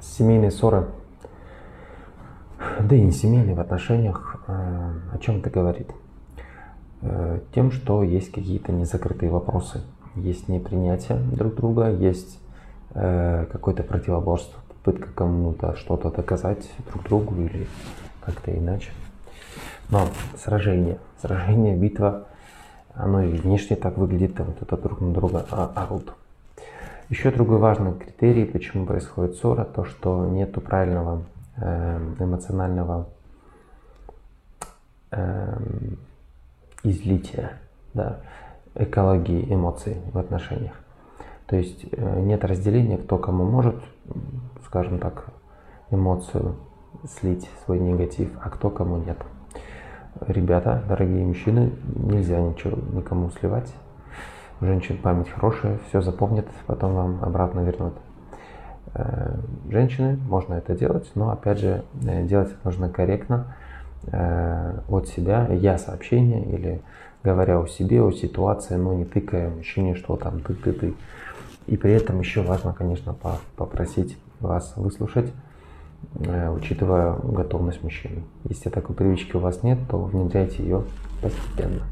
Семейные ссоры, да и не семейные в отношениях, э, о чем это говорит? Э, тем, что есть какие-то незакрытые вопросы, есть непринятие друг друга, есть э, какое-то противоборство, попытка кому-то что-то доказать друг другу или как-то иначе. Но сражение, сражение, битва, оно и внешне так выглядит, там вот это друг на друга орут. Еще другой важный критерий, почему происходит ссора, то, что нету правильного э, эмоционального э, излития, да, экологии эмоций в отношениях. То есть э, нет разделения, кто кому может, скажем так, эмоцию слить, свой негатив, а кто кому нет. Ребята, дорогие мужчины, нельзя ничего никому сливать у женщин память хорошая, все запомнит, потом вам обратно вернут. Э, женщины, можно это делать, но опять же, э, делать это нужно корректно э, от себя, я сообщение или говоря о себе, о ситуации, но не тыкая мужчине, что там ты-ты-ты. И при этом еще важно, конечно, попросить вас выслушать, учитывая готовность мужчины. Если такой привычки у вас нет, то внедряйте ее постепенно.